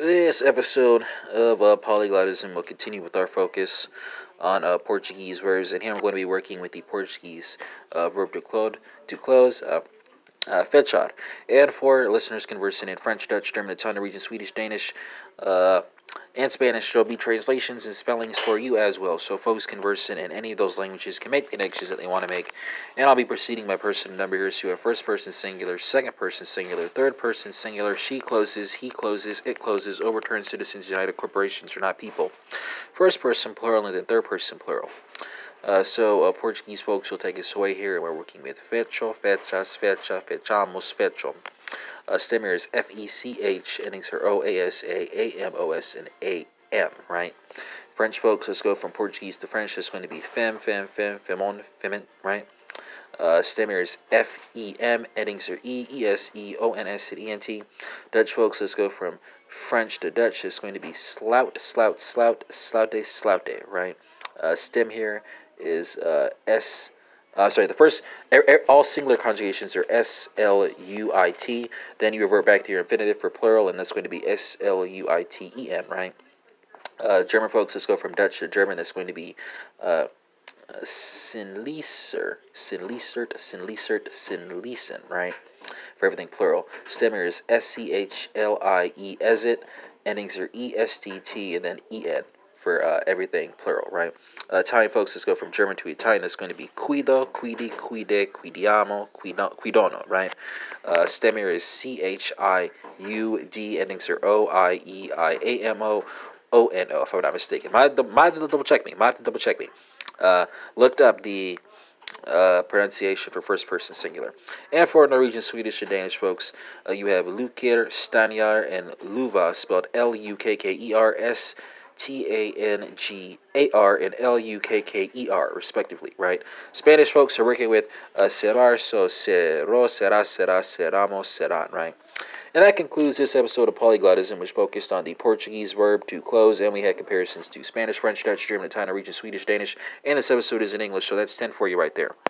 This episode of uh, Polyglottism will continue with our focus on uh, Portuguese verbs, and here I'm going to be working with the Portuguese uh, verb to, to close, uh. And for listeners conversing in French, Dutch, German, Italian, Norwegian, Swedish, Danish, uh, and Spanish, there'll be translations and spellings for you as well. So folks conversing in any of those languages can make connections that they want to make. And I'll be proceeding by person number here. So you have first person singular, second person singular, third person singular, she closes, he closes, it closes, overturned citizens united corporations are not people. First person plural and then third person plural. Uh, so uh, Portuguese folks will take us away here, and we're working with fecho, fechas, fecha, fechamos, fecho. Uh, stem here is F E C H, endings are O A S A, A M O S, and A M, right? French folks, let's go from Portuguese to French. It's going to be fem, fem, fem, femon, femin, right? Uh, stem here is F E M, endings are E, E S E, O N S, and E N T. Dutch folks, let's go from French to Dutch. It's going to be slout, slout, slout, sloute, sloute, right? Uh, stem here is uh, S. Uh, sorry, the first, er, er, all singular conjugations are S L U I T. Then you revert back to your infinitive for plural, and that's going to be S L U I T E N, right? Uh, German folks, let's go from Dutch to German. That's going to be uh, Sinleaser, Sinleasert, Sinleasert, Sinleasen, right? For everything plural. Stem here is S C H L I E, it. Endings are E S T T and then E N for uh, everything plural, right? Uh, Italian folks, let's go from German to Italian. That's going to be chiudo, chiudi, chiude, chiudiamo, chiudono, right? Uh, stem here is C H I U D, endings are O I E I A M O O N O, if I'm not mistaken. Might, might double check me. Might double check me. Uh, looked up the uh, pronunciation for first person singular. And for Norwegian, Swedish, and Danish folks, uh, you have Lukker, Stanjar, and Luva, spelled L U K K E R S. T A N G A R and L U K K E R, respectively, right? Spanish folks are working with uh, so cerro, será, será, cerramos, serán, right? And that concludes this episode of Polyglottism, which focused on the Portuguese verb to close, and we had comparisons to Spanish, French, Dutch, German, Italian, Norwegian, Swedish, Danish, and this episode is in English, so that's 10 for you right there.